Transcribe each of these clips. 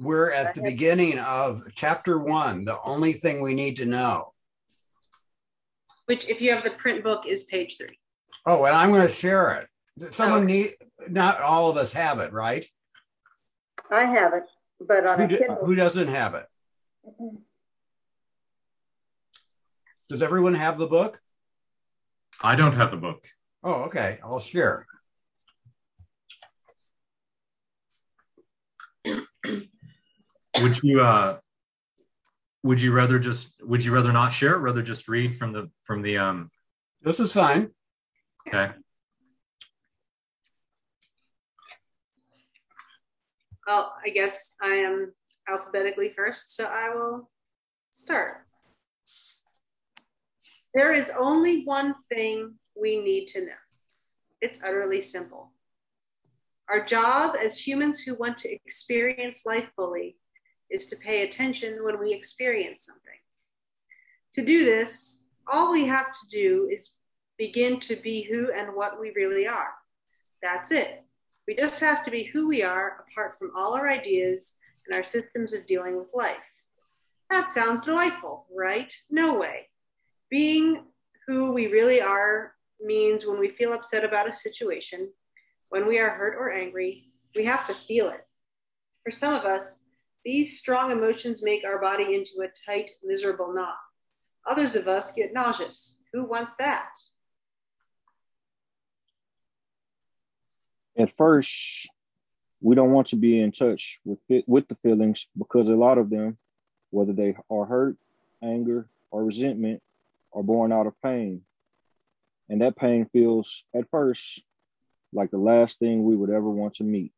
We're at the beginning of chapter one, the only thing we need to know. Which, if you have the print book, is page three. Oh, and I'm going to share it. Someone oh. need, not all of us have it, right? I have it, but on Who, a do- Kindle. who doesn't have it? Does everyone have the book? I don't have the book. Oh, okay. I'll share. Would you uh would you rather just would you rather not share it, rather just read from the from the um This is fine. okay. Well, I guess I am alphabetically first, so I will start. There is only one thing we need to know. It's utterly simple. Our job as humans who want to experience life fully is to pay attention when we experience something. To do this, all we have to do is begin to be who and what we really are. That's it. We just have to be who we are apart from all our ideas and our systems of dealing with life. That sounds delightful, right? No way. Being who we really are means when we feel upset about a situation, when we are hurt or angry, we have to feel it. For some of us, these strong emotions make our body into a tight, miserable knot. Others of us get nauseous. Who wants that? at first we don't want to be in touch with it, with the feelings because a lot of them whether they are hurt anger or resentment are born out of pain and that pain feels at first like the last thing we would ever want to meet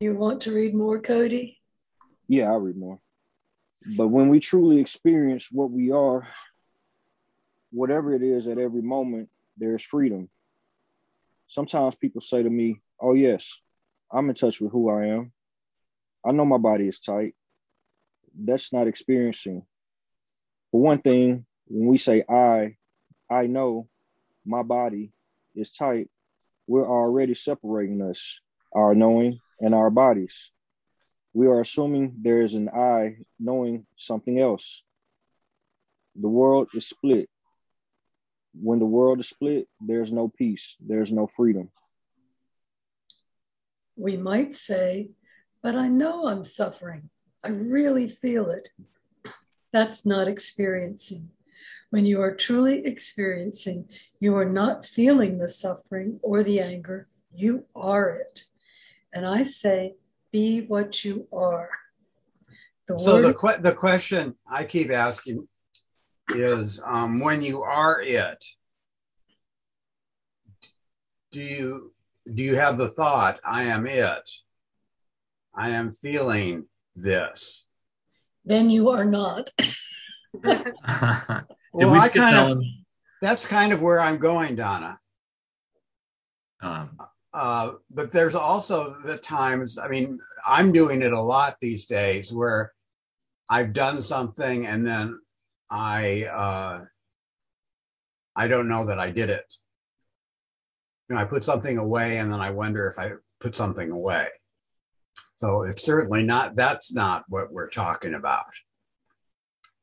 You want to read more, Cody? yeah i'll read more. But when we truly experience what we are whatever it is at every moment there's freedom. Sometimes people say to me oh yes i'm in touch with who i am. I know my body is tight. That's not experiencing. For one thing when we say i i know my body is tight we're already separating us. Our knowing and our bodies we are assuming there is an I knowing something else. The world is split. When the world is split, there's no peace, there's no freedom. We might say, but I know I'm suffering. I really feel it. That's not experiencing. When you are truly experiencing, you are not feeling the suffering or the anger, you are it. And I say, be what you are. The So word the que- the question I keep asking is, um, when you are it, do you do you have the thought, "I am it"? I am feeling this. then you are not. Did Well, we I kind of, that's kind of where I'm going, Donna. Um, Uh, but there's also the times, I mean, I'm doing it a lot these days where I've done something and then I uh, I don't know that I did it. You know, I put something away and then I wonder if I put something away. So it's certainly not that's not what we're talking about.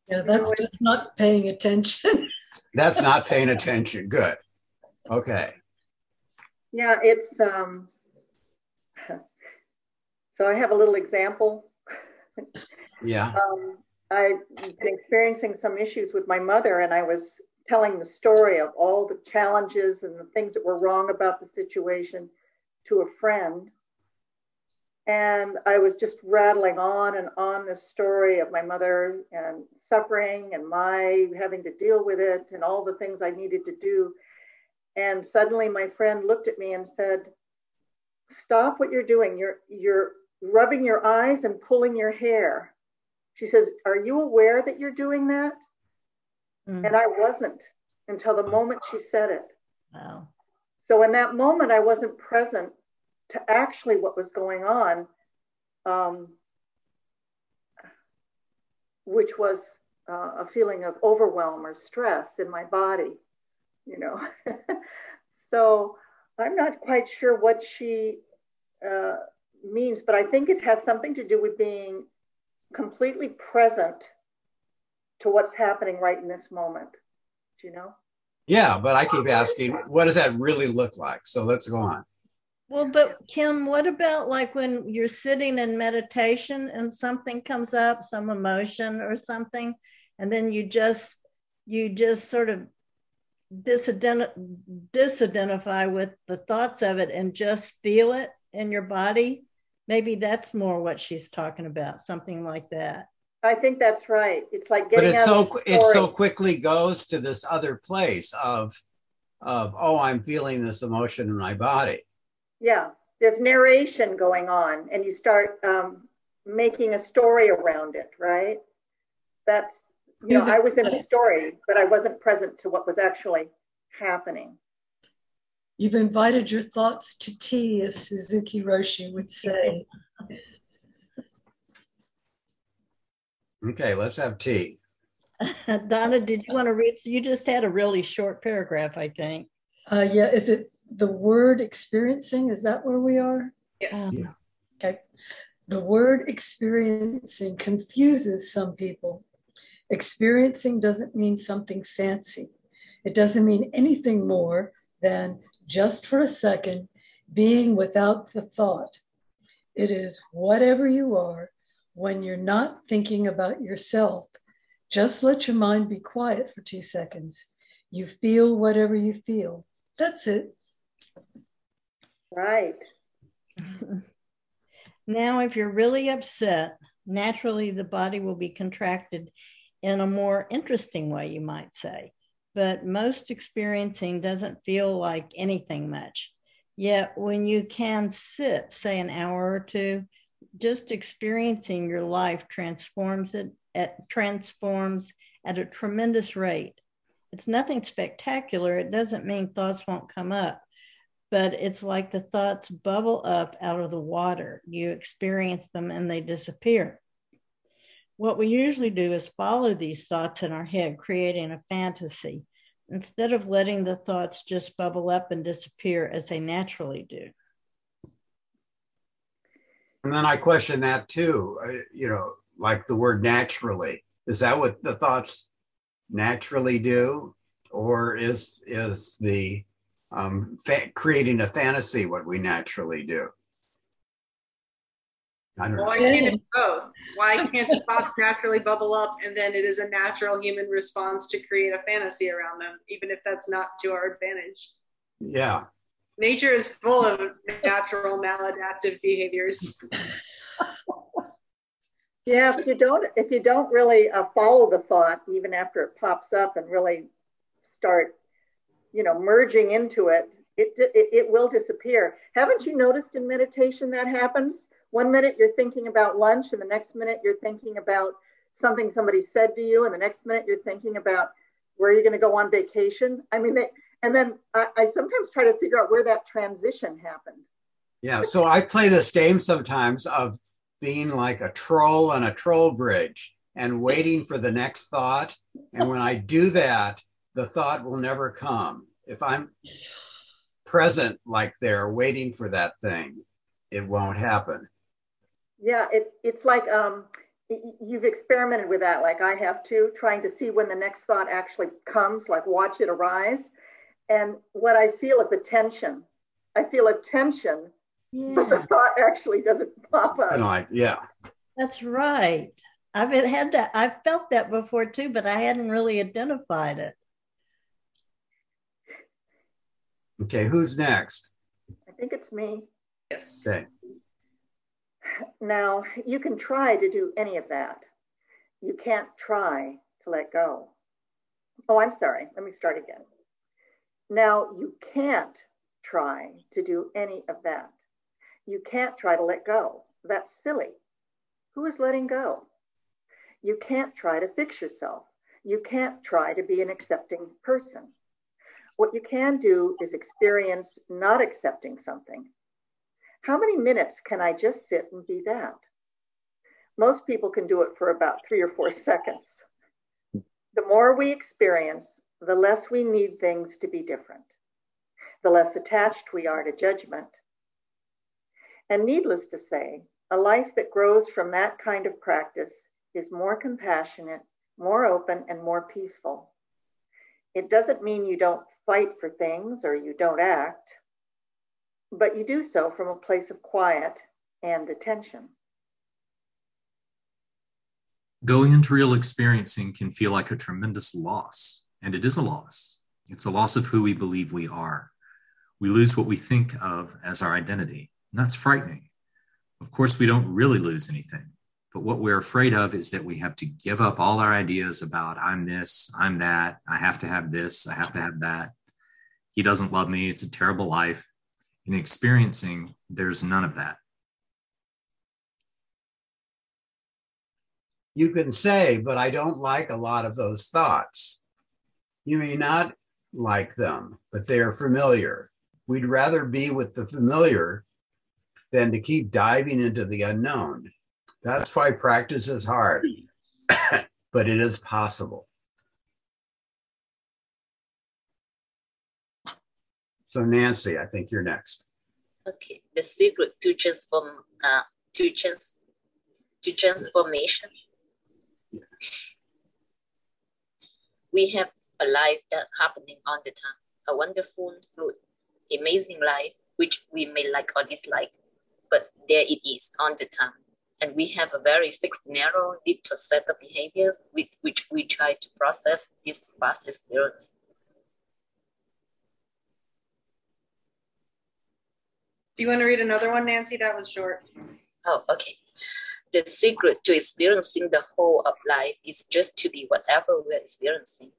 Yeah, that's just not paying attention. That's not paying attention. Good. Okay. Yeah, it's um so I have a little example. Yeah. Um, I've been experiencing some issues with my mother, and I was telling the story of all the challenges and the things that were wrong about the situation to a friend. And I was just rattling on and on this story of my mother and suffering and my having to deal with it and all the things I needed to do. And suddenly my friend looked at me and said, Stop what you're doing. You're you're rubbing your eyes and pulling your hair. She says, Are you aware that you're doing that? Mm. And I wasn't until the moment she said it. Wow. So in that moment, I wasn't present to actually what was going on, um, which was uh, a feeling of overwhelm or stress in my body, you know. so I'm not quite sure what she uh, means, but I think it has something to do with being completely present to what's happening right in this moment. Do you know? Yeah, but I keep asking, what does that really look like? So let's go on. Well, but Kim, what about like when you're sitting in meditation and something comes up, some emotion or something, and then you just you just sort of disident- disidentify with the thoughts of it and just feel it in your body? Maybe that's more what she's talking about, something like that. I think that's right. It's like But getting it out so of the it so quickly goes to this other place of of oh, I'm feeling this emotion in my body. yeah, there's narration going on, and you start um, making a story around it, right? That's you know, I was in a story, but I wasn't present to what was actually happening. You've invited your thoughts to tea, as Suzuki Roshi would say. Okay, let's have tea. Donna, did you want to read? You just had a really short paragraph, I think. Uh, yeah, is it the word experiencing? Is that where we are? Yes. Yeah. Okay. The word experiencing confuses some people. Experiencing doesn't mean something fancy. It doesn't mean anything more than just for a second being without the thought. It is whatever you are when you're not thinking about yourself. Just let your mind be quiet for two seconds. You feel whatever you feel. That's it. Right. Now, if you're really upset, naturally the body will be contracted in a more interesting way, you might say. But most experiencing doesn't feel like anything much. Yet, when you can sit, say, an hour or two, just experiencing your life transforms it at transforms at a tremendous rate. It's nothing spectacular. It doesn't mean thoughts won't come up, but it's like the thoughts bubble up out of the water. You experience them and they disappear. What we usually do is follow these thoughts in our head, creating a fantasy, instead of letting the thoughts just bubble up and disappear as they naturally do. And then I question that too. uh, You know, like the word naturally. Is that what the thoughts naturally do, or is is the um, fa- creating a fantasy what we naturally do? I don't know. Why can't it both? Why can't the thoughts naturally bubble up and then it is a natural human response to create a fantasy around them, even if that's not to our advantage? Yeah. Nature is full of natural maladaptive behaviors. Yeah, if you don't if you don't really uh, follow the thought even after it pops up and really start, you know, merging into it, it it, it will disappear. Haven't you noticed in meditation that happens? One minute you're thinking about lunch, and the next minute you're thinking about something somebody said to you, and the next minute you're thinking about where you're going to go on vacation. I mean, they, and then I, I sometimes try to figure out where that transition happened. Yeah. So I play this game sometimes of being like a troll on a troll bridge and waiting for the next thought. And when I do that, the thought will never come. If I'm present like there waiting for that thing, it won't happen. Yeah, it, it's like um, you've experimented with that, like I have too, trying to see when the next thought actually comes, like watch it arise. And what I feel is a tension. I feel a tension, but the thought actually doesn't pop up. And up. like, yeah. that's right. I've had that, I've felt that before too, but I hadn't really identified it. Okay. Who's next? I think it's me. Yes. Okay. Now, you can try to do any of that. You can't try to let go. Oh, I'm sorry. Let me start again. Now, you can't try to do any of that. You can't try to let go. That's silly. Who is letting go? You can't try to fix yourself. You can't try to be an accepting person. What you can do is experience not accepting something. How many minutes can I just sit and be that? Most people can do it for about three or four seconds. The more we experience, the less we need things to be different, the less attached we are to judgment. And needless to say, a life that grows from that kind of practice is more compassionate, more open, and more peaceful. It doesn't mean you don't fight for things or you don't act, but you do so from a place of quiet and attention. Going into real experiencing can feel like a tremendous loss, and it is a loss. It's a loss of who we believe we are. We lose what we think of as our identity, and that's frightening. Of course, we don't really lose anything, but what we're afraid of is that we have to give up all our ideas about I'm this, I'm that, I have to have this, I have to have that. He doesn't love me, it's a terrible life. In experiencing, there's none of that. You can say, but I don't like a lot of those thoughts. You may not like them, but they are familiar. We'd rather be with the familiar than to keep diving into the unknown. That's why practice is hard, but it is possible. So Nancy, I think you're next. Okay, the secret to transform uh, to trans to transformation. Yeah. We have a life that happening all the time, a wonderful, fluid, amazing life which we may like or dislike, but there it is all the time. And we have a very fixed, narrow, little set of behaviors with which we try to process this vast experience. Do you want to read another one, Nancy? That was short. Oh, okay. The secret to experiencing the whole of life is just to be whatever we're experiencing.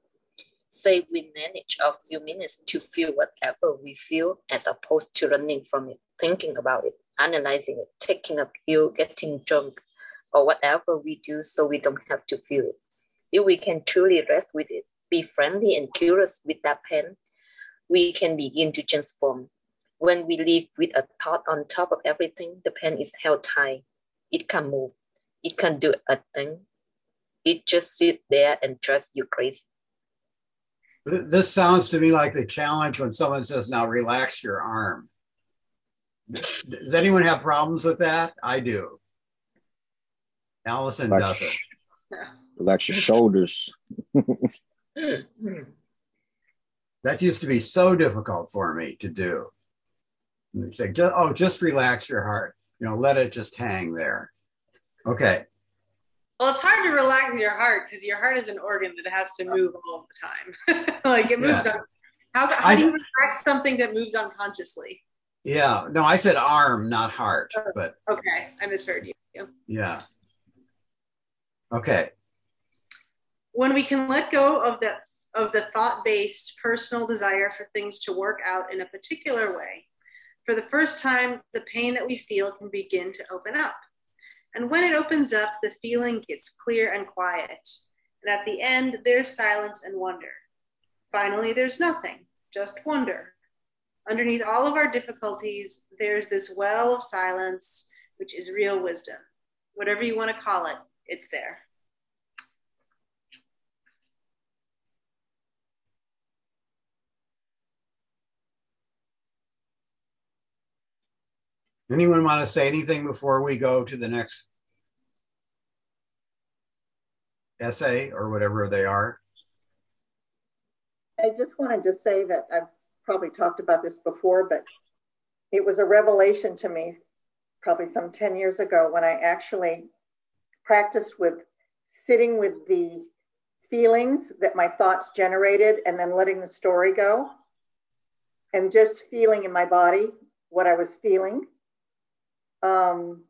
Say we manage a few minutes to feel whatever we feel as opposed to running from it, thinking about it, analyzing it, taking a pill, getting drunk, or whatever we do so we don't have to feel it. If we can truly rest with it, be friendly and curious with that pain, we can begin to transform when we live with a thought on top of everything, the pen is held tight. It can't move. It can't do a thing. It just sits there and drives you crazy. This sounds to me like the challenge when someone says, now relax your arm. Does anyone have problems with that? I do. Allison relax, doesn't. Relax your shoulders. that used to be so difficult for me to do. Say, oh, just relax your heart. You know, let it just hang there. Okay. Well, it's hard to relax your heart because your heart is an organ that has to move all the time. like it moves yeah. on. How, how do you relax something that moves unconsciously? Yeah. No, I said arm, not heart. Oh, but okay, I misheard you. Yeah. Okay. When we can let go of the of the thought-based personal desire for things to work out in a particular way, for the first time, the pain that we feel can begin to open up. And when it opens up, the feeling gets clear and quiet. And at the end, there's silence and wonder. Finally, there's nothing, just wonder. Underneath all of our difficulties, there's this well of silence, which is real wisdom. Whatever you want to call it, it's there. Anyone want to say anything before we go to the next essay or whatever they are? I just wanted to say that I've probably talked about this before, but it was a revelation to me probably some 10 years ago when I actually practiced with sitting with the feelings that my thoughts generated and then letting the story go and just feeling in my body what I was feeling um,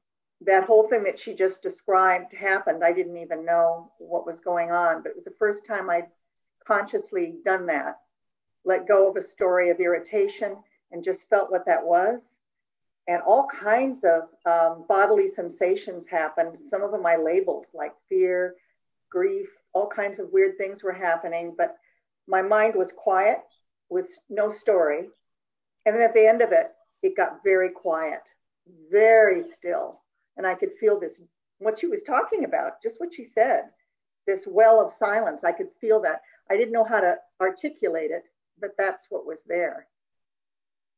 that whole thing that she just described happened. I didn't even know what was going on, but it was the first time I'd consciously done that. Let go of a story of irritation and just felt what that was. And all kinds of um, bodily sensations happened. Some of them I labeled like fear, grief, all kinds of weird things were happening. But my mind was quiet with no story. And then at the end of it, it got very quiet very still. And I could feel this, what she was talking about, just what she said, this well of silence. I could feel that. I didn't know how to articulate it, but that's what was there.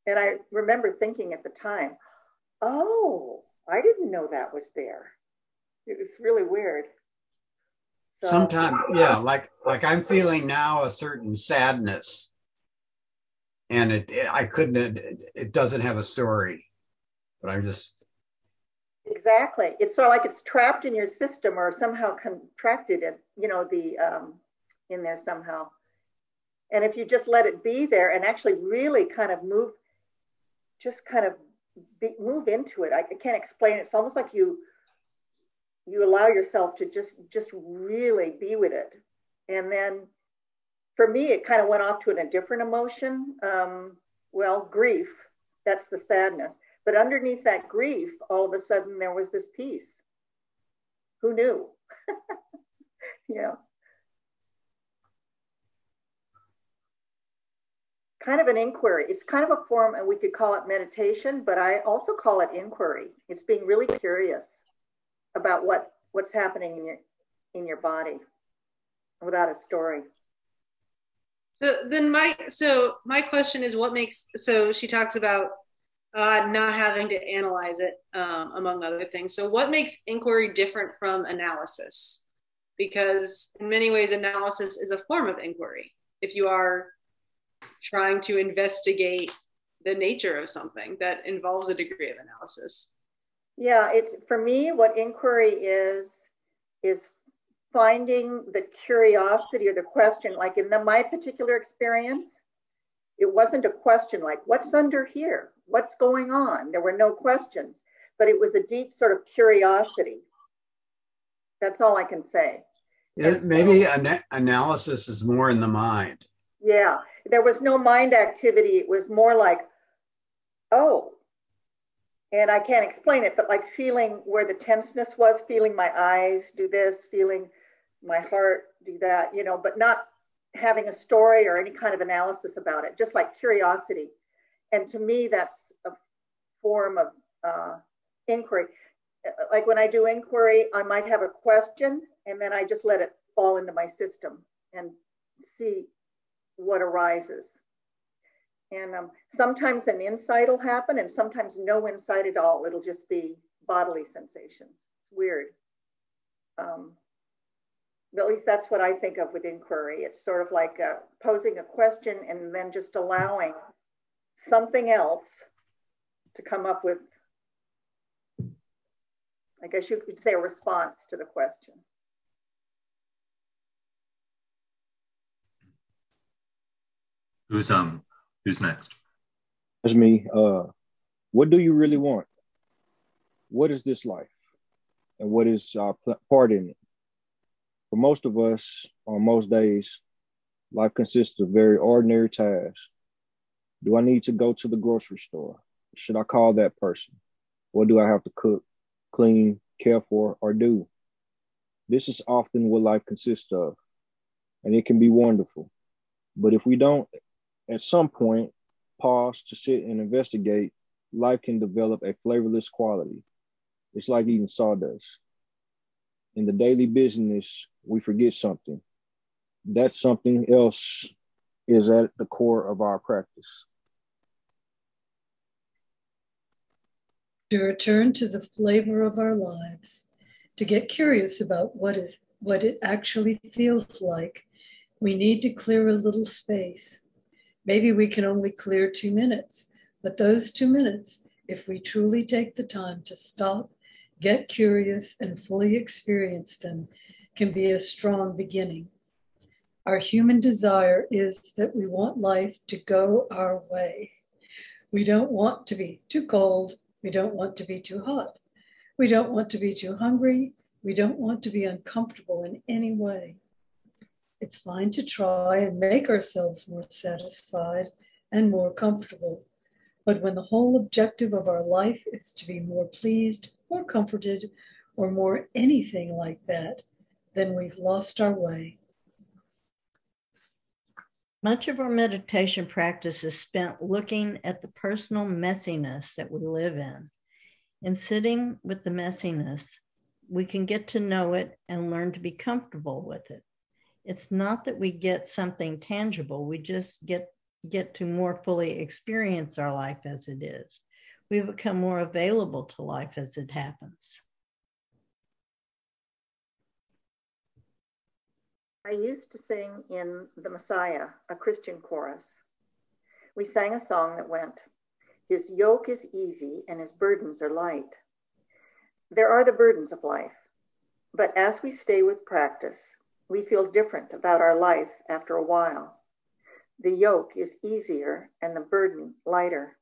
And I remember thinking at the time, oh, I didn't know that was there. It was really weird. So, Sometimes, yeah, like like I'm feeling now a certain sadness, and it, it I couldn't. It, it doesn't have a story, but I'm just exactly. It's sort of like it's trapped in your system or somehow contracted in, you know, the um, in there somehow. And if you just let it be there and actually really kind of move, just kind of be, move into it. I, I can't explain it. It's almost like you you allow yourself to just just really be with it and then for me it kind of went off to an, a different emotion um, well grief that's the sadness but underneath that grief all of a sudden there was this peace. Who knew? Know? Kind of an inquiry. It's kind of a form and we could call it meditation but i also call it inquiry. It's being really curious about what what's happening in your in your body without a story. So then my so my question is what makes so she talks about uh, not having to analyze it um, among other things so what makes inquiry different from analysis because in many ways analysis is a form of inquiry if you are trying to investigate the nature of something that involves a degree of analysis yeah, it's for me, what inquiry is, is finding the curiosity or the question. Like in the, my particular experience, it wasn't a question like, what's under here? What's going on? There were no questions, but it was a deep sort of curiosity. That's all I can say. Yeah, maybe an analysis is more in the mind. Yeah, there was no mind activity. It was more like, oh, and I can't explain it, but like feeling where the tenseness was, feeling my eyes do this, feeling my heart do that, you know, but not having a story or any kind of analysis about it, just like curiosity. And to me, that's a form of uh, inquiry. Like when I do inquiry, I might have a question and then I just let it fall into my system and see what arises. And um, sometimes an insight will happen and sometimes no insight at all. It'll just be bodily sensations. It's weird. Um, at least that's what I think of with inquiry. It's sort of like uh, posing a question and then just allowing something else to come up with, I guess you could say, a response to the question. Who's um Who's next? That's me. Uh, what do you really want? What is this life? And what is our part in it? For most of us, on most days, life consists of very ordinary tasks. Do I need to go to the grocery store? Should I call that person? What do I have to cook, clean, care for, or do? This is often what life consists of, and it can be wonderful. But if we don't at some point, pause to sit and investigate, life can develop a flavorless quality. It's like eating sawdust. In the daily business, we forget something. That something else is at the core of our practice. To return to the flavor of our lives, to get curious about what is what it actually feels like, we need to clear a little space Maybe we can only clear two minutes, but those two minutes, if we truly take the time to stop, get curious, and fully experience them, can be a strong beginning. Our human desire is that we want life to go our way. We don't want to be too cold. We don't want to be too hot. We don't want to be too hungry. We don't want to be uncomfortable in any way. It's fine to try and make ourselves more satisfied and more comfortable. But when the whole objective of our life is to be more pleased, more comforted, or more anything like that, then we've lost our way. Much of our meditation practice is spent looking at the personal messiness that we live in. In sitting with the messiness, we can get to know it and learn to be comfortable with it it's not that we get something tangible we just get get to more fully experience our life as it is we become more available to life as it happens. I used to sing in The Messiah, a Christian chorus. We sang a song that went, His yoke is easy and his burdens are light. There are the burdens of life, but as we stay with practice, we feel different about our life after a while. The yoke is easier and the burden lighter.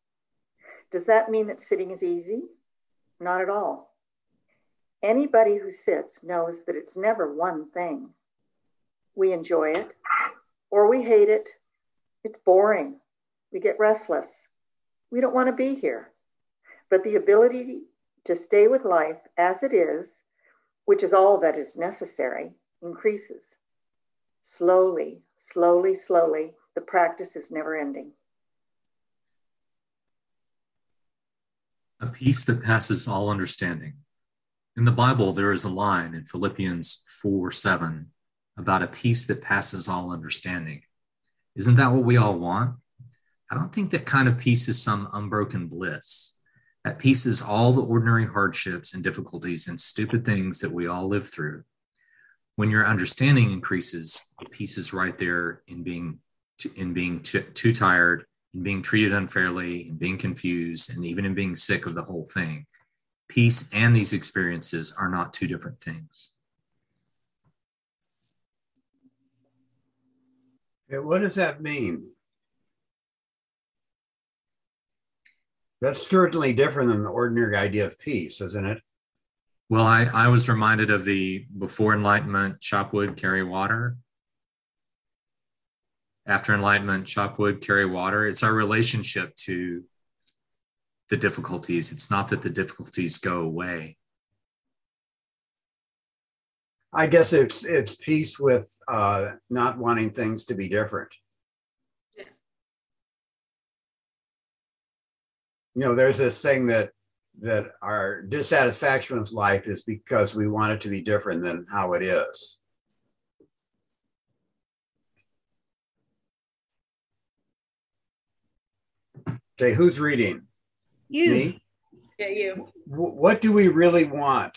Does that mean that sitting is easy? Not at all. Anybody who sits knows that it's never one thing. We enjoy it or we hate it. It's boring. We get restless. We don't want to be here. But the ability to stay with life as it is, which is all that is necessary, increases. Slowly, slowly, slowly, the practice is never ending. A peace that passes all understanding. In the Bible, there is a line in Philippians 4 7 about a peace that passes all understanding. Isn't that what we all want? I don't think that kind of peace is some unbroken bliss. That peace is all the ordinary hardships and difficulties and stupid things that we all live through. When your understanding increases, the peace is right there in being in being too, too tired, in being treated unfairly, in being confused, and even in being sick of the whole thing. Peace and these experiences are not two different things. What does that mean? That's certainly different than the ordinary idea of peace, isn't it? Well, I, I was reminded of the before enlightenment chop wood, carry water after enlightenment chop wood carry water it's our relationship to the difficulties it's not that the difficulties go away i guess it's it's peace with uh not wanting things to be different yeah. you know there's this thing that that our dissatisfaction with life is because we want it to be different than how it is Okay, who's reading? You. Me? Yeah, you. W- what do we really want?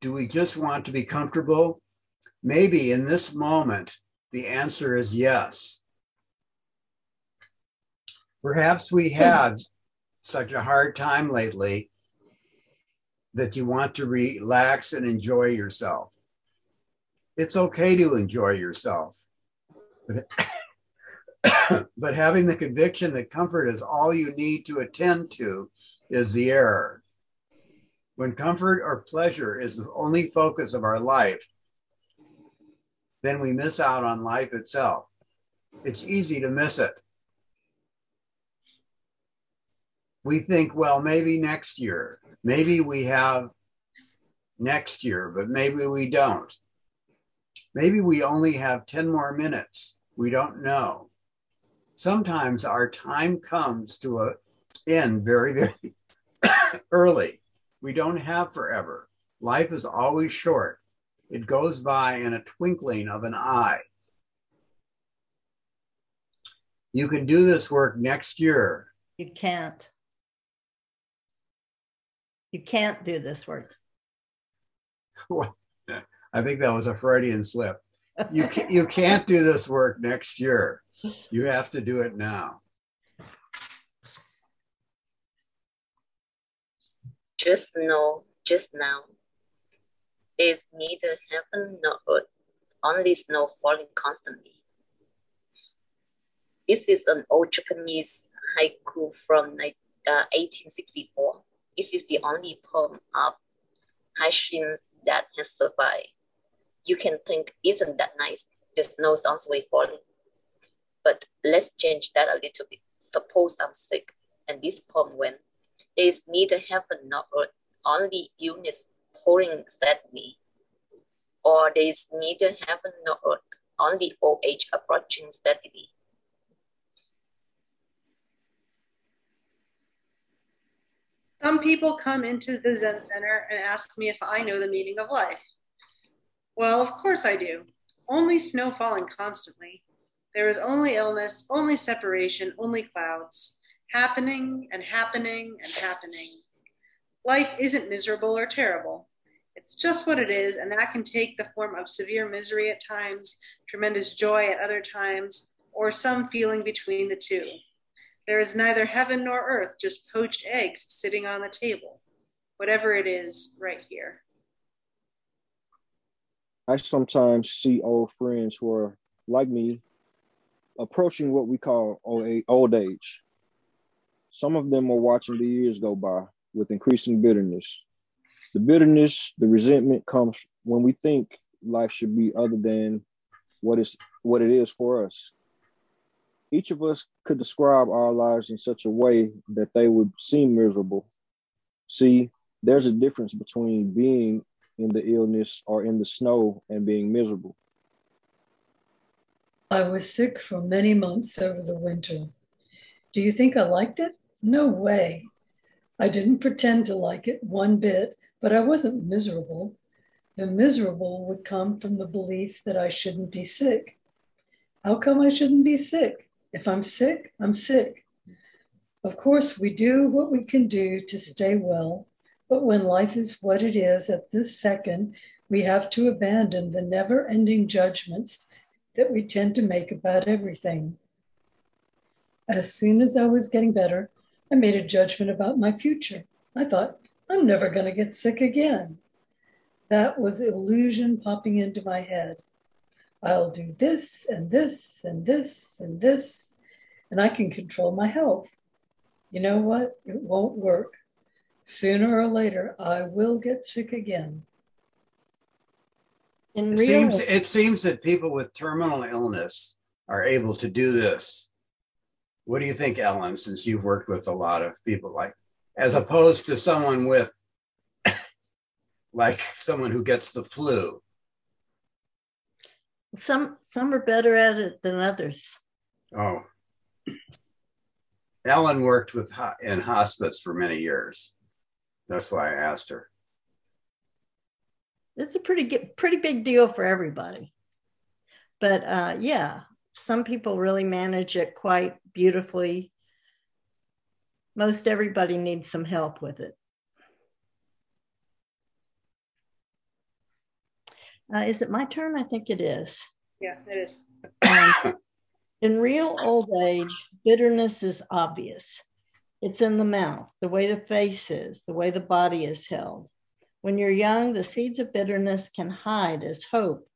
Do we just want to be comfortable? Maybe in this moment, the answer is yes. Perhaps we hmm. had such a hard time lately that you want to relax and enjoy yourself. It's okay to enjoy yourself. But but having the conviction that comfort is all you need to attend to is the error. When comfort or pleasure is the only focus of our life, then we miss out on life itself. It's easy to miss it. We think, well, maybe next year, maybe we have next year, but maybe we don't. Maybe we only have 10 more minutes. We don't know sometimes our time comes to an end very, very early. We don't have forever. Life is always short. It goes by in a twinkling of an eye. You can do this work next year. You can't. You can't do this work. I think that was a Freudian slip. You, can, you can't do this work next year. You have to do it now. Just know, just now, is neither heaven nor earth, only snow falling constantly. This is an old Japanese haiku from uh, 1864. This is the only poem of Hashin that has survived. You can think, isn't that nice? The snow sounds way falling. But let's change that a little bit. Suppose I'm sick and this poem went. Is neither heaven nor earth, only illness pouring steadily. Or there is neither heaven nor earth, only old age approaching steadily. Some people come into the Zen Center and ask me if I know the meaning of life. Well, of course I do. Only snow falling constantly. There is only illness, only separation, only clouds. Happening and happening and happening. Life isn't miserable or terrible. It's just what it is, and that can take the form of severe misery at times, tremendous joy at other times, or some feeling between the two. There is neither heaven nor earth, just poached eggs sitting on the table, whatever it is right here. I sometimes see old friends who are like me approaching what we call old age. Some of them are watching the years go by with increasing bitterness. The bitterness, the resentment comes when we think life should be other than what is what it is for us. Each of us could describe our lives in such a way that they would seem miserable. See, there's a difference between being in the illness or in the snow and being miserable. I was sick for many months over the winter. Do you think I liked it? No way. I didn't pretend to like it one bit, but I wasn't miserable. The miserable would come from the belief that I shouldn't be sick. How come I shouldn't be sick? If I'm sick, I'm sick. Of course, we do what we can do to stay well, but when life is what it is at this second, we have to abandon the never ending judgments that we tend to make about everything. As soon as I was getting better, I made a judgment about my future. I thought, I'm never going to get sick again. That was illusion popping into my head. I'll do this and this and this and this, and I can control my health. You know what? It won't work. Sooner or later, I will get sick again. In it, real- seems, it seems that people with terminal illness are able to do this. What do you think, Ellen, since you've worked with a lot of people like, as opposed to someone with, like someone who gets the flu? Some some are better at it than others. Oh, Ellen worked with in hospice for many years. That's why I asked her. It's a pretty pretty big deal for everybody. But uh, yeah, some people really manage it quite beautifully. Most everybody needs some help with it. Uh, is it my turn? I think it is. Yeah, it is. Um, in real old age, bitterness is obvious. It's in the mouth, the way the face is, the way the body is held. When you're young, the seeds of bitterness can hide as hope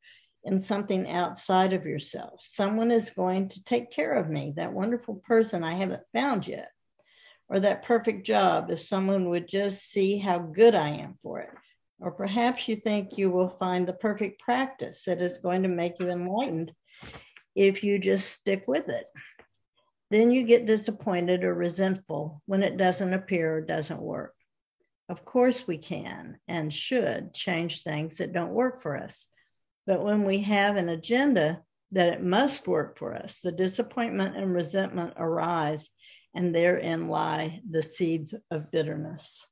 in something outside of yourself. Someone is going to take care of me, that wonderful person I haven't found yet, or that perfect job if someone would just see how good I am for it. Or perhaps you think you will find the perfect practice that is going to make you enlightened if you just stick with it. Then you get disappointed or resentful when it doesn't appear or doesn't work. Of course, we can and should change things that don't work for us. But when we have an agenda that it must work for us, the disappointment and resentment arise, and therein lie the seeds of bitterness.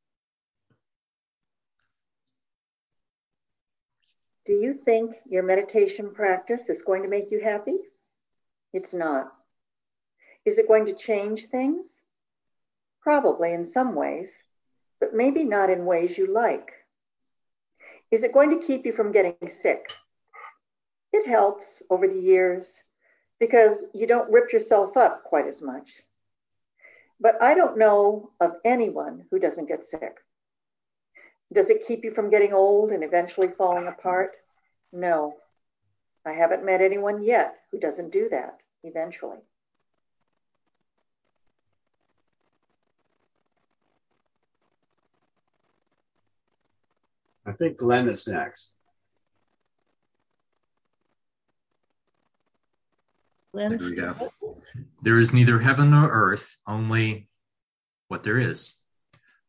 Do you think your meditation practice is going to make you happy? It's not. Is it going to change things? Probably in some ways, but maybe not in ways you like. Is it going to keep you from getting sick? It helps over the years because you don't rip yourself up quite as much. But I don't know of anyone who doesn't get sick. Does it keep you from getting old and eventually falling apart? No. I haven't met anyone yet who doesn't do that eventually. I think Glenn is next. There we go. There is neither heaven nor earth, only what there is.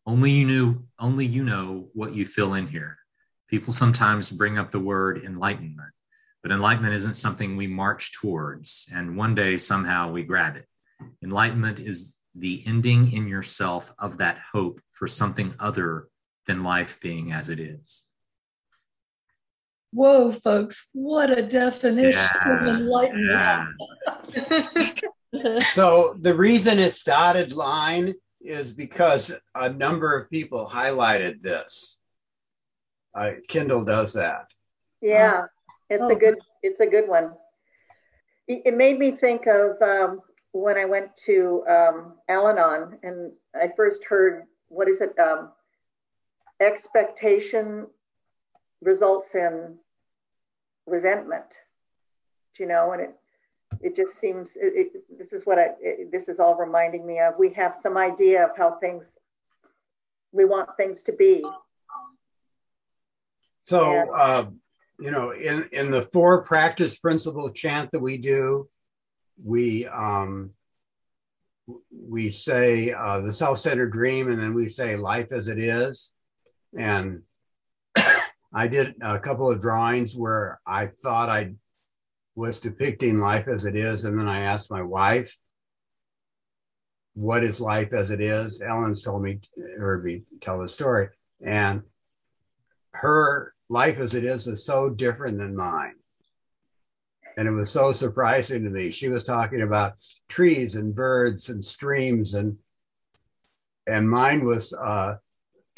Only you knew, only you know what you fill in here. People sometimes bring up the word enlightenment, but enlightenment isn't something we march towards and one day somehow we grab it. Enlightenment is the ending in yourself of that hope for something other than life being as it is. Whoa, folks, what a definition yeah, of enlightenment. Yeah. so the reason it's dotted line is because a number of people highlighted this. Uh, Kindle does that. Yeah, it's Oh. a good it's a good one. It it made me think of um, when I went to um, Al-Anon and I first heard what is it? Um, expectation results in resentment. Do you know? And it it just seems it, it, this is what I it, this is all reminding me of. We have some idea of how things we want things to be. So, uh, you know, in, in the four practice principle chant that we do, we um, we say uh, the self-centered dream, and then we say life as it is. And I did a couple of drawings where I thought I was depicting life as it is, and then I asked my wife, "What is life as it is?" Ellen's told me, heard me tell the story, and her life as it is is so different than mine. And it was so surprising to me. She was talking about trees and birds and streams and and mine was uh,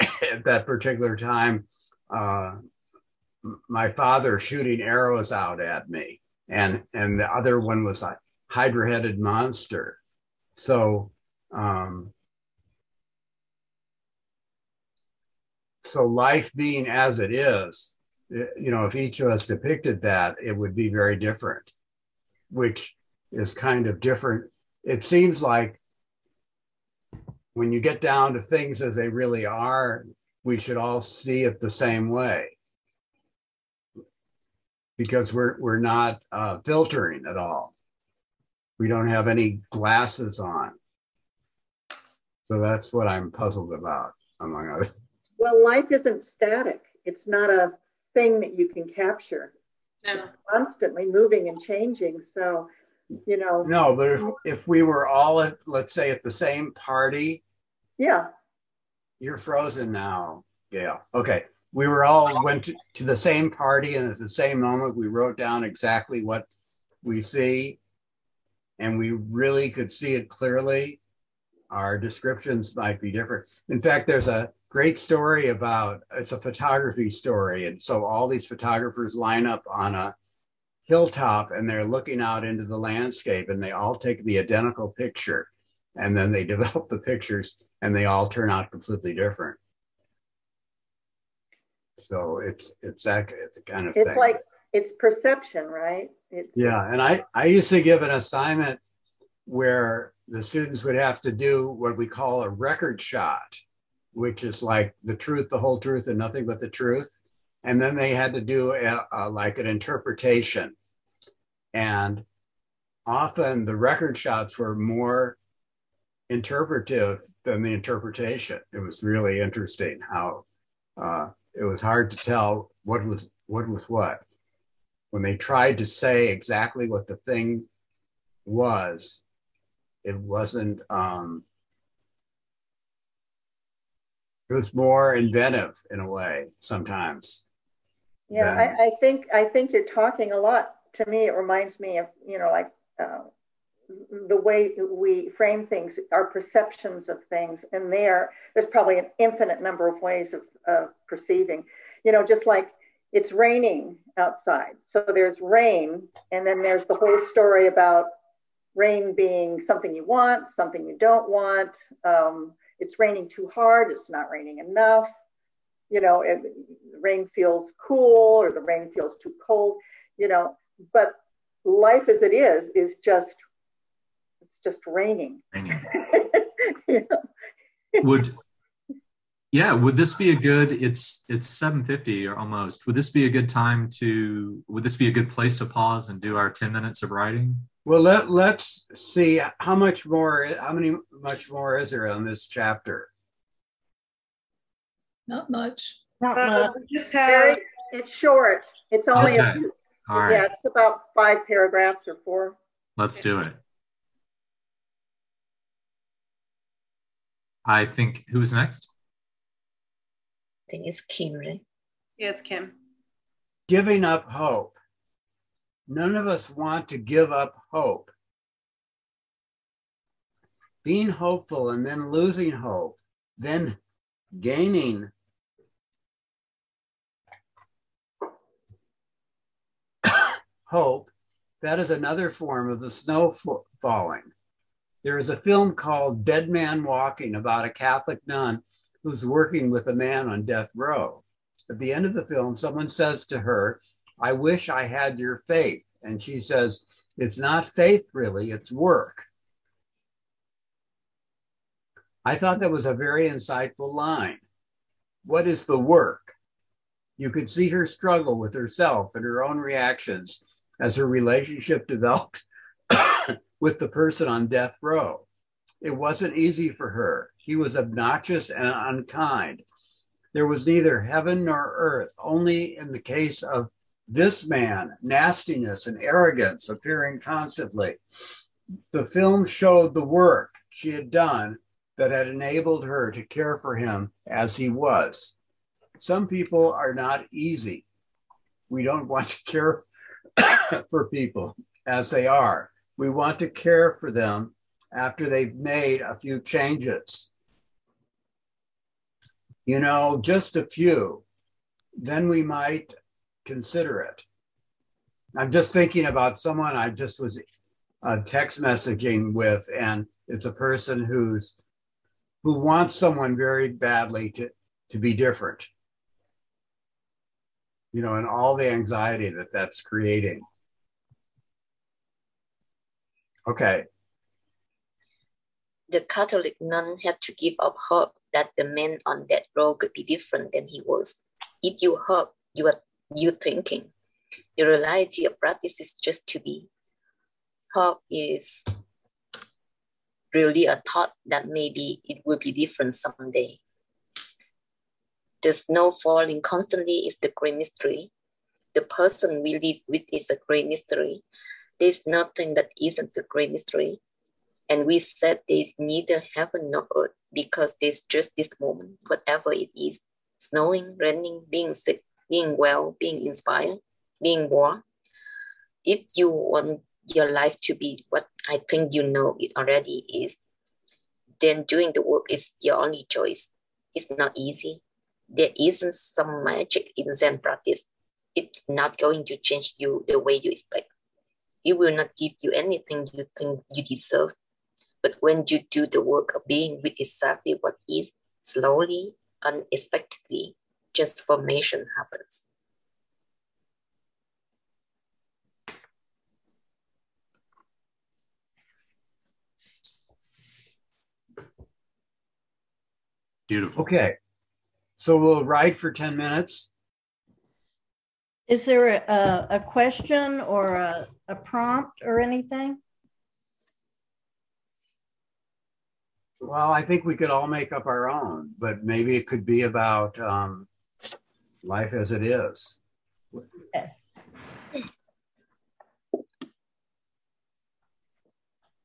at that particular time uh, my father shooting arrows out at me. And and the other one was a hydra-headed monster. So um, so life being as it is you know if each of us depicted that it would be very different which is kind of different. It seems like when you get down to things as they really are we should all see it the same way because we're we're not uh, filtering at all we don't have any glasses on so that's what i'm puzzled about among other Well, life isn't static. It's not a thing that you can capture. No. It's constantly moving and changing. So, you know, No, but if, if we were all at, let's say, at the same party, yeah, you're frozen now, Gail. Okay. We were all went to, to the same party, and at the same moment, we wrote down exactly what we see, and we really could see it clearly. Our descriptions might be different. In fact, there's a great story about it's a photography story, and so all these photographers line up on a hilltop and they're looking out into the landscape and they all take the identical picture and then they develop the pictures and they all turn out completely different. So it's it's that it's the kind of it's thing. like it's perception, right? It's yeah and i i used to give an assignment where the students would have to do what we call a record shot which is like the truth the whole truth and nothing but the truth. And then they had to do a, a, like an interpretation. And often the record shots were more interpretive than the interpretation it was really interesting how uh, it was hard to tell what was what was what when they tried to say exactly what the thing was it wasn't um, it was more inventive in a way sometimes Yeah, than- I, I think I think you're talking a lot. To me, it reminds me of you know like uh, the way we frame things, our perceptions of things, and there there's probably an infinite number of ways of, of perceiving. You know, just like it's raining outside, so there's rain, and then there's the whole story about rain being something you want, something you don't want. Um, it's raining too hard. It's not raining enough you know, it, rain feels cool or the rain feels too cold, you know, but life as it is is just it's just raining. You know? would yeah would this be a good it's it's 750 or almost would this be a good time to would this be a good place to pause and do our 10 minutes of writing well let, let's see how much more how many much more is there on this chapter Not much. Not Uh, much. we just have Very, it's short. It's only a few, all yeah, it's about five paragraphs or four. let's do it i think who's next I think it's Kim, right? yeah, it's Kim. giving up hope none of us want to give up hope being hopeful and then losing hope, then gaining hope, that is another form of the snow falling. There is a film called Dead Man Walking about a Catholic nun who's working with a man on death row. At the end of the film, someone says to her, I wish I had your faith. And she says, It's not faith, really, it's work. I thought that was a very insightful line. What is the work? You could see her struggle with herself and her own reactions as her relationship developed with the person on death row. It wasn't easy for her. He was obnoxious and unkind. There was neither heaven nor earth, only in the case of this man, nastiness and arrogance appearing constantly. The film showed the work she had done that had enabled her to care for him as he was. Some people are not easy. We don't want to care for people as they are. We want to care for them after they've made a few changes. You know, just a few. Then we might consider it. I'm just thinking about someone I just was uh, text messaging with, and it's a person who's who wants someone very badly to to be different. You know, and all the anxiety that that's creating. Okay. The Catholic nun had to give up hope that the man on that road could be different than he was. If you hope, you are you thinking. The reality of practice is just to be. Hope is really a thought that maybe it will be different someday. The snow falling constantly is the great mystery. The person we live with is a great mystery. There's nothing that isn't the great mystery. And we said there's neither heaven nor earth because there's just this moment, whatever it is snowing, raining, being sick, being well, being inspired, being warm. If you want your life to be what I think you know it already is, then doing the work is your only choice. It's not easy. There isn't some magic in Zen practice. It's not going to change you the way you expect. It will not give you anything you think you deserve. But when you do the work of being with exactly what is, slowly, unexpectedly, transformation happens. Beautiful. Okay. So we'll ride for 10 minutes. Is there a, a question or a, a prompt or anything? Well, I think we could all make up our own, but maybe it could be about um, life as it is. Okay.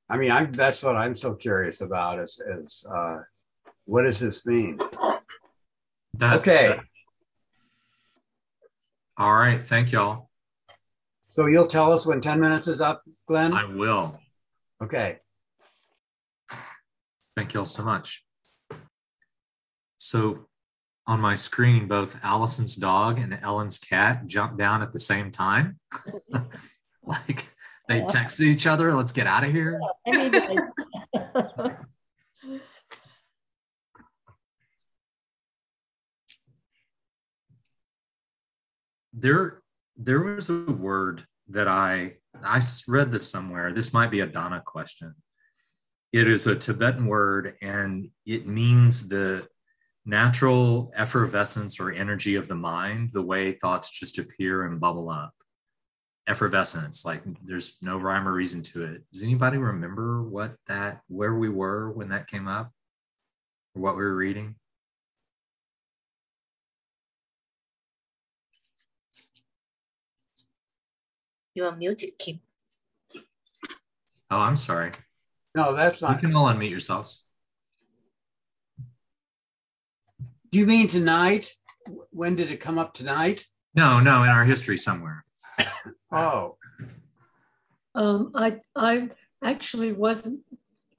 I mean, I'm, that's what I'm so curious about is, is uh, what does this mean? That, okay. That, all right. Thank y'all. So you'll tell us when 10 minutes is up, Glenn? I will. Okay. Thank y'all so much. So on my screen, both Allison's dog and Ellen's cat jumped down at the same time. like they texted each other, let's get out of here. there, there was a word that I I read this somewhere. This might be a Donna question. It is a Tibetan word and it means the natural effervescence or energy of the mind, the way thoughts just appear and bubble up. Effervescence, like there's no rhyme or reason to it. Does anybody remember what that, where we were when that came up? Or what we were reading? You are muted, Kim. Oh, I'm sorry. No, that's not. You can all unmute yourselves. Do you mean tonight? When did it come up tonight? No, no, in our history somewhere. oh. Um, I I actually wasn't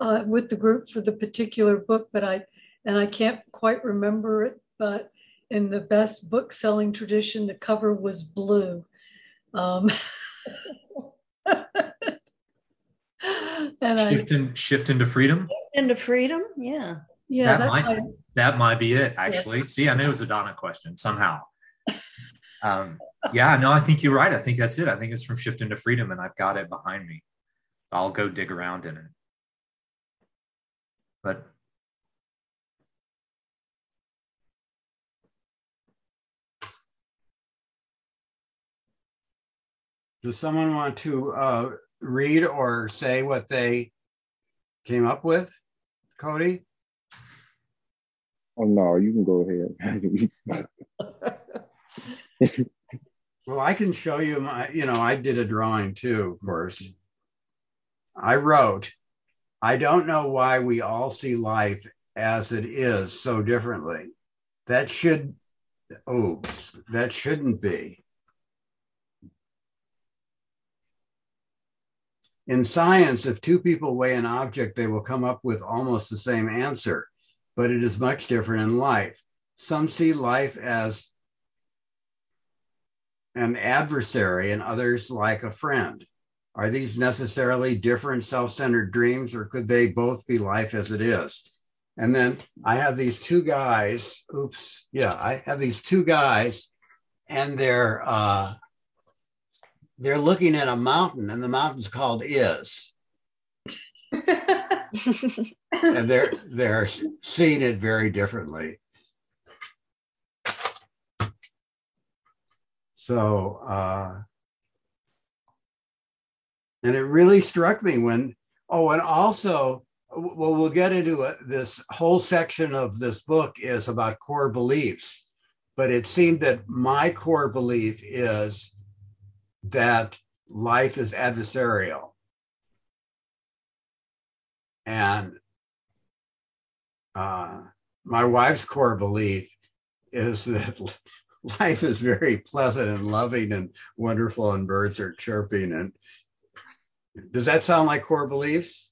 uh, with the group for the particular book, but I and I can't quite remember it. But in the best book selling tradition, the cover was blue. Um, and shift, in, shift into freedom. Into freedom, yeah. Yeah, that might that might be it. Actually, yeah. see, I knew it was a Donna question somehow. Um, yeah, no, I think you're right. I think that's it. I think it's from shift into freedom, and I've got it behind me. I'll go dig around in it. But does someone want to uh, read or say what they came up with, Cody? Oh no, you can go ahead. well, I can show you my, you know, I did a drawing too, of course. I wrote, I don't know why we all see life as it is so differently. That should, oops, that shouldn't be. In science, if two people weigh an object, they will come up with almost the same answer, but it is much different in life. Some see life as an adversary and others like a friend. Are these necessarily different self centered dreams, or could they both be life as it is? And then I have these two guys. Oops. Yeah, I have these two guys, and they're uh, they're looking at a mountain, and the mountain's called Is. and they're they're seeing it very differently. So, uh, and it really struck me when, oh, and also, well, we'll get into it. This whole section of this book is about core beliefs, but it seemed that my core belief is that life is adversarial. And uh, my wife's core belief is that life is very pleasant and loving and wonderful, and birds are chirping. And does that sound like core beliefs?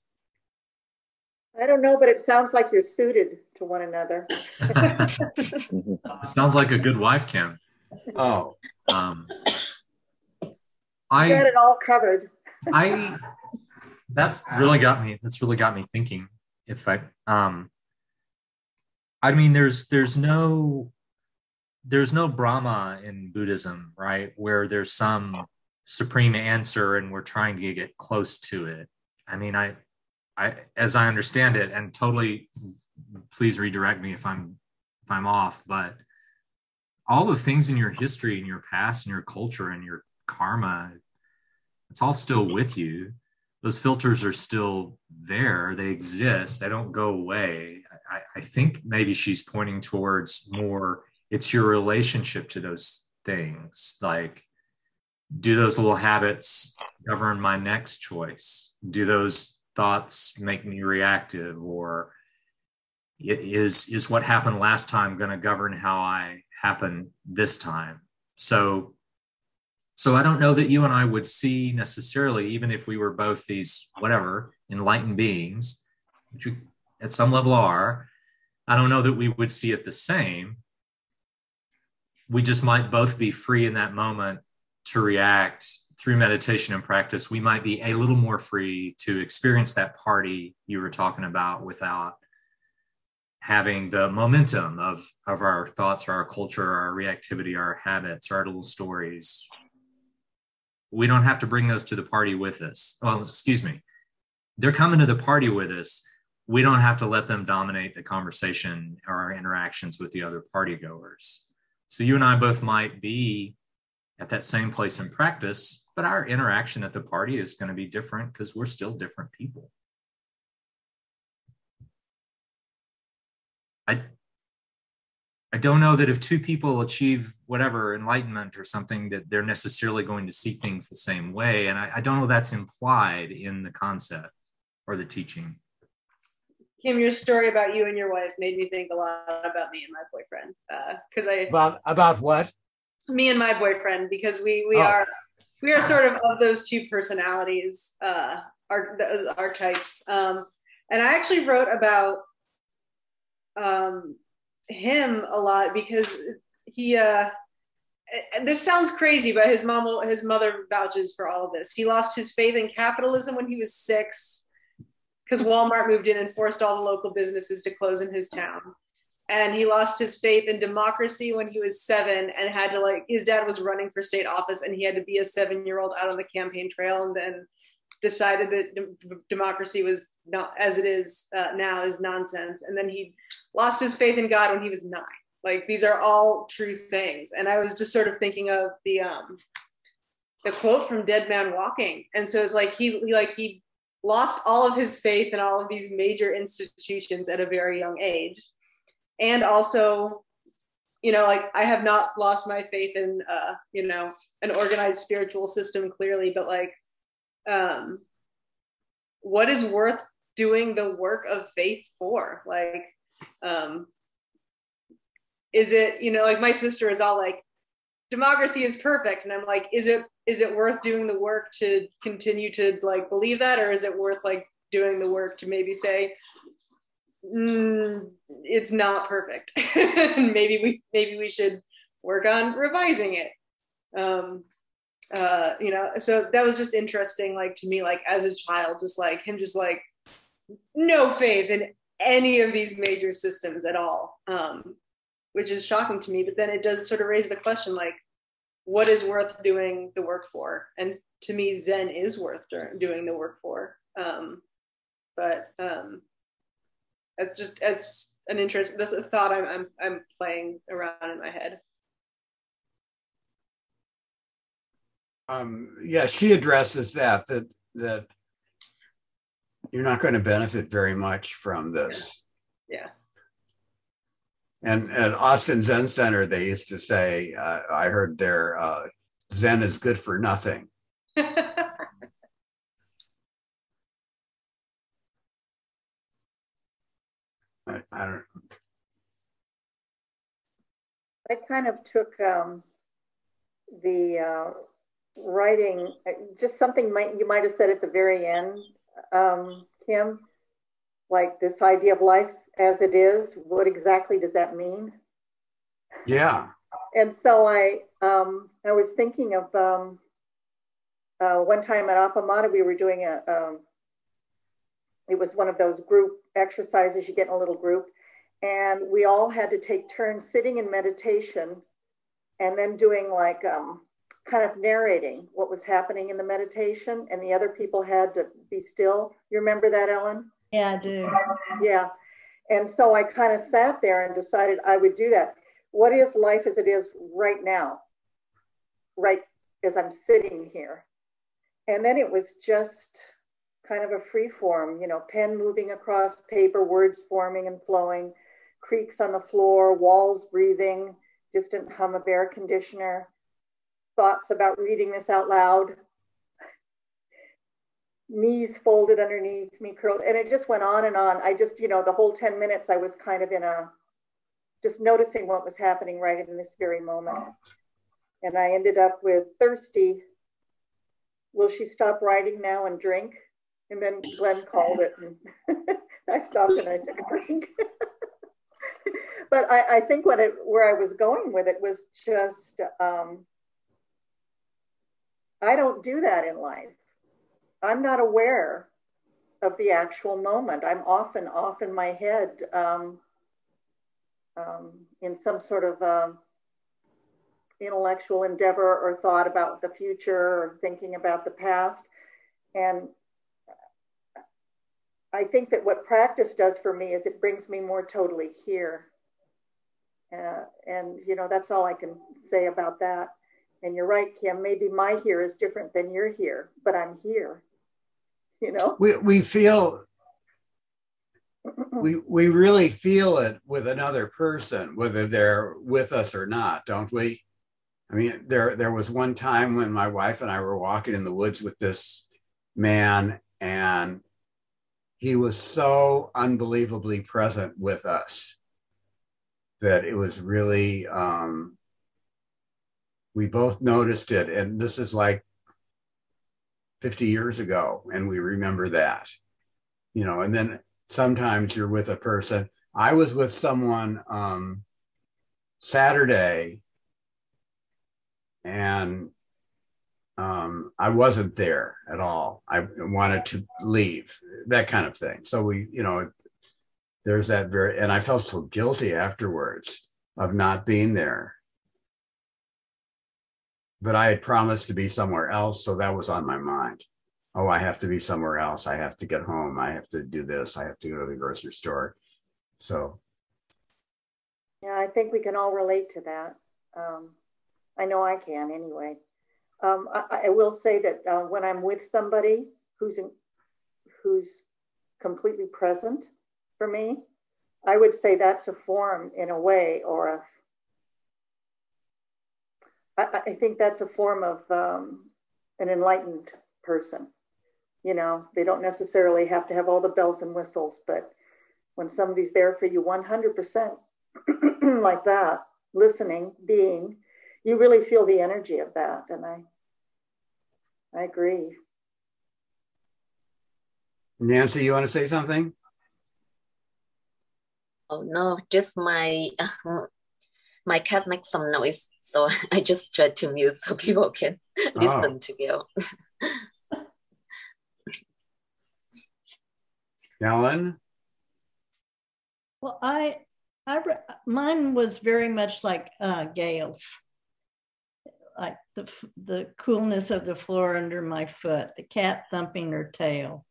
I don't know, but it sounds like you're suited to one another. sounds like a good wife, Kim. Oh, um, I got it all covered. I that's really got me. That's really got me thinking. If I um, I mean, there's there's no there's no Brahma in Buddhism, right? Where there's some supreme answer and we're trying to get close to it. I mean, I, I, as I understand it, and totally, please redirect me if I'm, if I'm off, but all the things in your history and your past and your culture and your karma, it's all still mm-hmm. with you. Those filters are still there. They exist. They don't go away. I, I think maybe she's pointing towards more it's your relationship to those things like do those little habits govern my next choice do those thoughts make me reactive or is is what happened last time going to govern how i happen this time so so i don't know that you and i would see necessarily even if we were both these whatever enlightened beings which we at some level are i don't know that we would see it the same we just might both be free in that moment to react through meditation and practice. We might be a little more free to experience that party you were talking about without having the momentum of, of our thoughts, or our culture, our reactivity, our habits, our little stories. We don't have to bring those to the party with us. Well, excuse me. They're coming to the party with us. We don't have to let them dominate the conversation or our interactions with the other party goers so you and I both might be at that same place in practice, but our interaction at the party is going to be different because we're still different people. I I don't know that if two people achieve whatever enlightenment or something that they're necessarily going to see things the same way. And I, I don't know that's implied in the concept or the teaching. Kim, your story about you and your wife made me think a lot about me and my boyfriend. Because uh, I about about what? Me and my boyfriend, because we we oh. are we are sort of of those two personalities, uh, our our types. Um, And I actually wrote about um, him a lot because he. Uh, this sounds crazy, but his mom, will, his mother vouches for all of this. He lost his faith in capitalism when he was six because Walmart moved in and forced all the local businesses to close in his town. And he lost his faith in democracy when he was seven and had to like his dad was running for state office and he had to be a seven year old out on the campaign trail and then decided that democracy was not as it is uh, now is nonsense. And then he lost his faith in God when he was nine. Like these are all true things. And I was just sort of thinking of the um the quote from Dead Man Walking. And so it's like he, he like he lost all of his faith in all of these major institutions at a very young age. And also, you know, like I have not lost my faith in, uh, you know, an organized spiritual system clearly, but like, um, what is worth doing the work of faith for? Like, um, is it, you know, like my sister is all like, democracy is perfect. And I'm like, is it is it worth doing the work to continue to like believe that or is it worth like doing the work to maybe say mm, it's not perfect maybe we maybe we should work on revising it um uh you know so that was just interesting like to me like as a child just like him just like no faith in any of these major systems at all um which is shocking to me but then it does sort of raise the question like what is worth doing the work for? And to me zen is worth doing the work for um, but um, it's just it's an interest that's a thought I'm, I'm i'm playing around in my head um, yeah she addresses that that that you're not going to benefit very much from this yeah, yeah. And at Austin Zen Center, they used to say, uh, I heard their uh, Zen is good for nothing. I, I, don't. I kind of took um, the uh, writing, uh, just something might, you might have said at the very end, um, Kim, like this idea of life as it is, what exactly does that mean? Yeah. And so I, um, I was thinking of um, uh, one time at Appamada, we were doing a, um, it was one of those group exercises you get in a little group, and we all had to take turns sitting in meditation and then doing like um, kind of narrating what was happening in the meditation, and the other people had to be still. You remember that, Ellen? Yeah, I do. Yeah. And so I kind of sat there and decided I would do that. What is life as it is right now? Right as I'm sitting here. And then it was just kind of a free form, you know, pen moving across paper, words forming and flowing, creaks on the floor, walls breathing, distant hum of air conditioner, thoughts about reading this out loud, knees folded underneath me, curled, and it just went on and on. I just, you know, the whole 10 minutes, I was kind of in a, just noticing what was happening right in this very moment. And I ended up with thirsty. Will she stop writing now and drink? And then Glenn called it, and I stopped and I took a drink. but I, I, think what it, where I was going with it was just, um, I don't do that in life. I'm not aware of the actual moment. I'm often off in my head um, um, in some sort of um, intellectual endeavor or thought about the future or thinking about the past. And I think that what practice does for me is it brings me more totally here. Uh, and, you know, that's all I can say about that. And you're right, Kim, maybe my here is different than your here, but I'm here you know? We we feel we we really feel it with another person whether they're with us or not don't we? I mean there there was one time when my wife and i were walking in the woods with this man and he was so unbelievably present with us that it was really um we both noticed it and this is like 50 years ago and we remember that you know and then sometimes you're with a person. I was with someone um, Saturday and um, I wasn't there at all. I wanted to leave, that kind of thing. So we, you know, there's that very, and I felt so guilty afterwards of not being there. But I had promised to be somewhere else. So that was on my mind. Oh, I have to be somewhere else. I have to get home. I have to do this. I have to go to the grocery store. So. Yeah, I think we can all relate to that. Um, I know I can anyway. Um, I, I, will say that uh, when I'm with somebody who's in, who's completely present for me, I would say that's a form in a way, or a. I, I think that's a form of um, an enlightened person. You know, they don't necessarily have to have all the bells and whistles, but when somebody's there for you 100% like that, listening, being, you really feel the energy of that. And I, I agree. Nancy, you want to say something? Oh no, just my uh, my cat makes some noise, so I just tried to mute so people can listen oh. to you. Ellen. Well, I, I, mine was very much like uh, Gail's like the the coolness of the floor under my foot, the cat thumping her tail,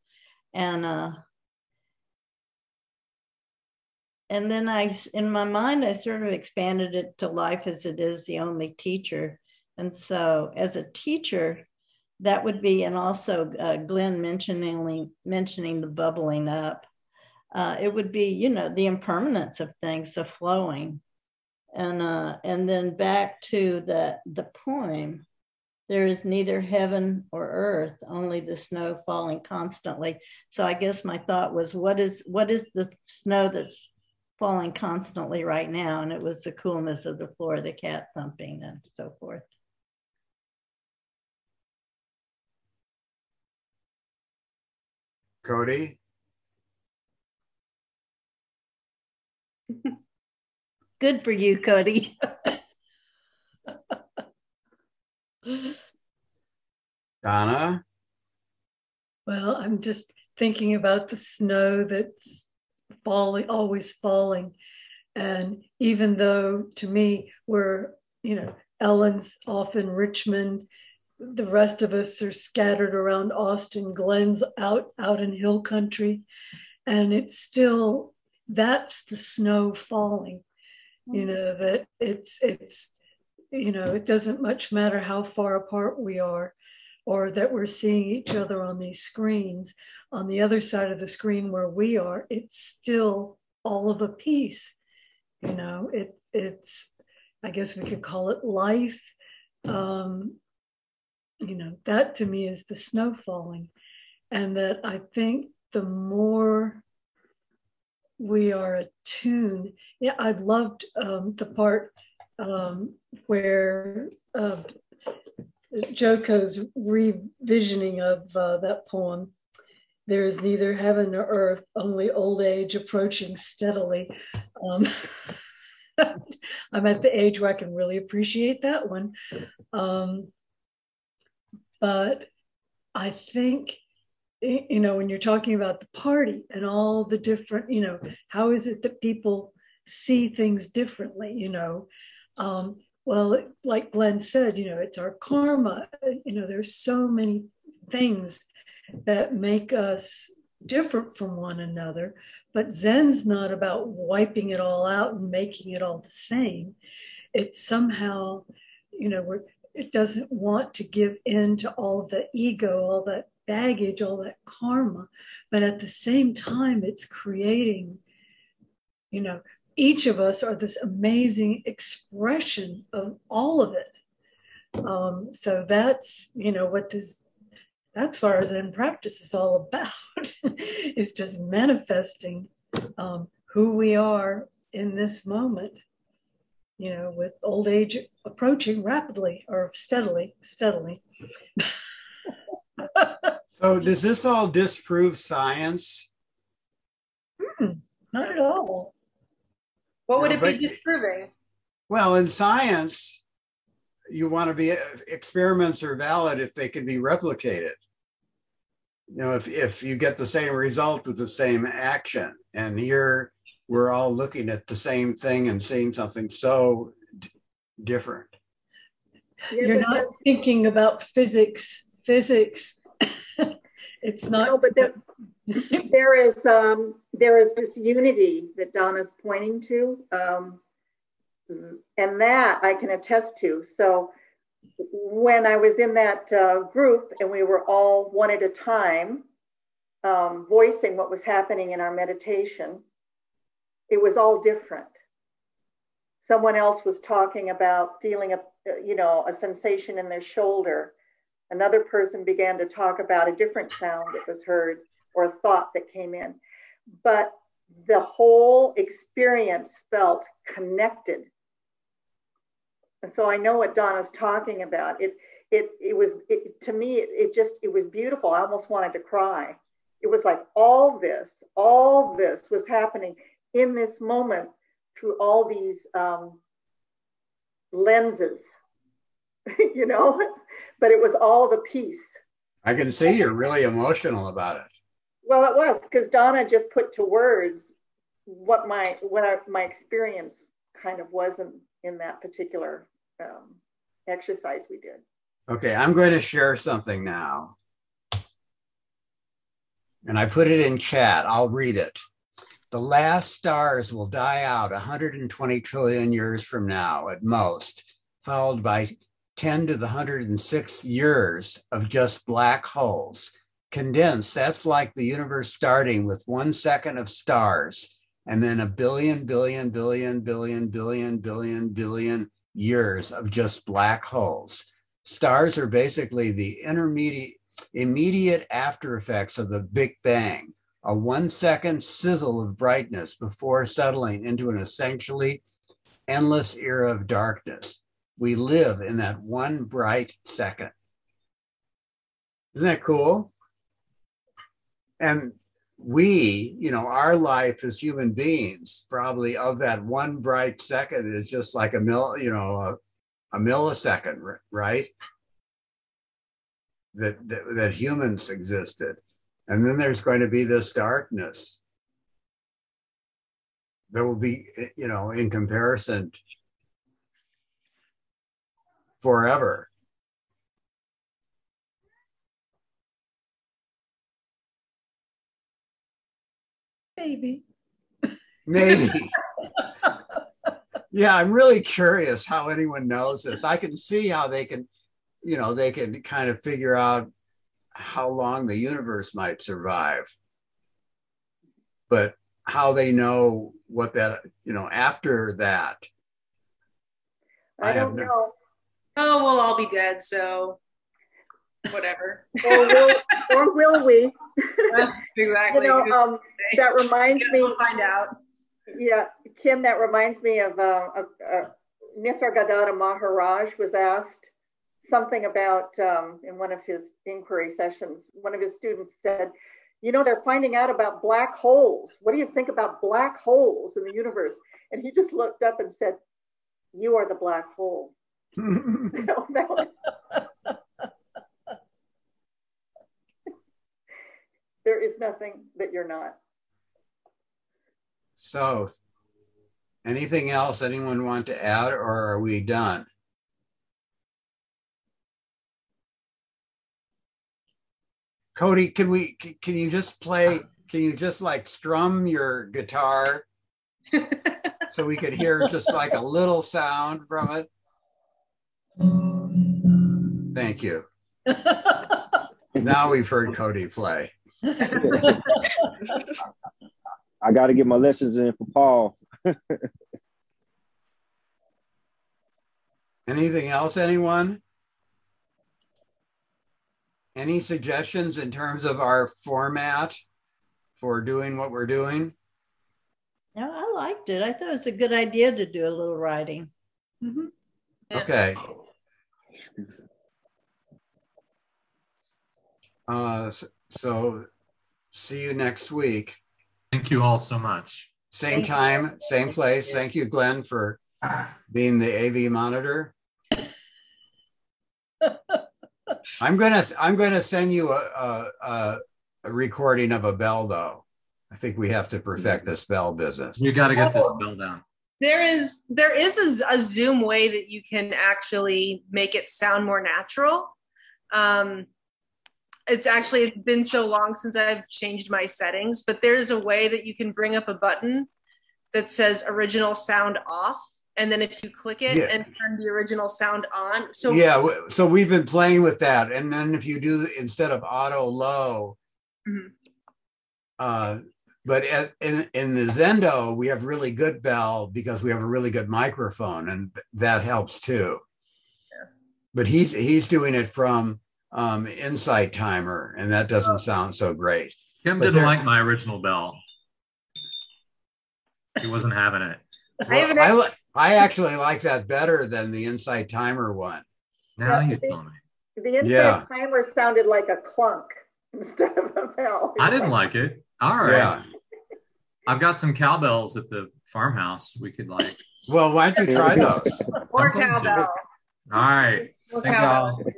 and uh, and then I, in my mind, I sort of expanded it to life as it is the only teacher, and so as a teacher, that would be, and also uh, Glenn mentioning mentioning the bubbling up. Uh, it would be, you know, the impermanence of things, the flowing, and uh, and then back to the the poem there is neither heaven or earth only the snow falling constantly so i guess my thought was what is what is the snow that's falling constantly right now and it was the coolness of the floor the cat thumping and so forth cody Good for you, Cody. Donna? Well, I'm just thinking about the snow that's falling, always falling. And even though to me, we're, you know, Ellen's off in Richmond, the rest of us are scattered around Austin, Glenn's out, out in hill country. And it's still, that's the snow falling you mm. know that it's it's you know it doesn't much matter how far apart we are or that we're seeing each other on these screens on the other side of the screen where we are it's still all of a piece you know it it's i guess we could call it life um you know that to me is the snow falling and that i think the more we are attuned. Yeah, I've loved um, the part um, where uh, Joko's revisioning of uh, that poem. There is neither heaven nor earth, only old age approaching steadily. Um, I'm at the age where I can really appreciate that one. Um, but I think you know, when you're talking about the party and all the different, you know, how is it that people see things differently, you know? Um, well, like Glenn said, you know, it's our karma. You know, there's so many things that make us different from one another. But Zen's not about wiping it all out and making it all the same. It's somehow, you know, we're, it doesn't want to give in to all the ego, all that baggage, all that karma. But at the same time, it's creating, you know, each of us are this amazing expression of all of it. Um, so that's, you know, what this, that's what our Zen practice is all about, is just manifesting um, who we are in this moment, you know, with old age approaching rapidly or steadily, steadily. so does this all disprove science? Mm-mm, not at all. What would No, it be but- disproving? Well, in science, you want to be experiments are valid if they can be replicated. You know, if if you get the same result with the same action, and here we're all looking at the same thing and seeing something so d- different. Yeah, You're not thinking about physics. Physics. it's not. No, but there, there is um, there is this unity that Donna's pointing to, um, and that I can attest to. So when I was in that uh, group and we were all one at a time um, voicing what was happening in our meditation, it was all different. Someone else was talking about feeling a you know a sensation in their shoulder. Another person began to talk about a different sound that was heard or thought that came in. But the whole experience felt connected. And so I know what Donna's talking about. It it it was it, to me it, it just it was beautiful. I almost wanted to cry. It was like all this, all this was happening in this moment through all these um, lenses, you know. But it was all the peace. I can see you're really emotional about it. Well, it was because Donna just put to words what my what my experience kind of was in, in that particular um, exercise we did. Okay, I'm going to share something now. And I put it in chat. I'll read it. The last stars will die out 120 trillion years from now at most, followed by 10 to the 106 years of just black holes. Condensed, that's like the universe starting with one second of stars and then a billion, billion, billion, billion, billion, billion, billion years of just black holes. Stars are basically the intermediate, immediate after effects of the Big Bang, a one second sizzle of brightness before settling into an essentially endless era of darkness. We live in that one bright second. Isn't that cool? And we, you know, our life as human beings, probably of that one bright second is just like a mil, you know, a, a millisecond, right? That, that that humans existed, and then there's going to be this darkness. There will be, you know, in comparison, forever. Maybe. Maybe. yeah, I'm really curious how anyone knows this. I can see how they can, you know, they can kind of figure out how long the universe might survive. But how they know what that, you know, after that. I, I don't no- know. Oh, we'll all be dead, so whatever. Or will, or will we? You exactly. know, um, that reminds me. we'll find out. Yeah, Kim, that reminds me of uh, Nisargadatta Maharaj was asked something about um, in one of his inquiry sessions. One of his students said, "You know, they're finding out about black holes. What do you think about black holes in the universe?" And he just looked up and said, "You are the black hole." You know, that was- there is nothing that you're not. so, anything else anyone want to add, or are we done? Cody, can we? Can you just play? Can you just like strum your guitar so we could hear just like a little sound from it? Thank you. Now we've heard Cody play. I got to get my lessons in for Paul. Anything else, anyone? Any suggestions in terms of our format for doing what we're doing? No, I liked it. I thought it was a good idea to do a little writing. Mhm. Okay. Uh, s- so see you next week. Thank you all so much. Same time, same place. Thank you, Glenn, for being the AV monitor. I'm gonna I'm gonna send you a, a, a, a recording of a bell though. I think we have to perfect this bell business. You got to get this bell down. There is there is a, a Zoom way that you can actually make it sound more natural. Um, it's actually it's been so long since I've changed my settings, but there's a way that you can bring up a button that says original sound off, and then if you click it Yeah. and turn the original sound on, so yeah, so we've been playing with that, and then if you do instead of auto low, Mhm. uh, but at, in in the Zendo we have really good bell because we have a really good microphone, and that helps too. But he's he's doing it from um, Insight Timer, and that doesn't sound so great. Kim But didn't like my original bell. He wasn't having it. I have an Well, I, li- I actually like that better than the Insight Timer one. Now you they- tell me. The Insight Yeah. timer sounded like a clunk instead of a bell. I didn't like it. All right. Yeah. I've got some cowbells at the farmhouse. We could like. Well, why don't you try those? or I'm going to. cowbell. All right. Or Thank cowbell, y'all.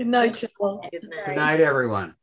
As they say. Good night, y'all. Good night. Good night, everyone.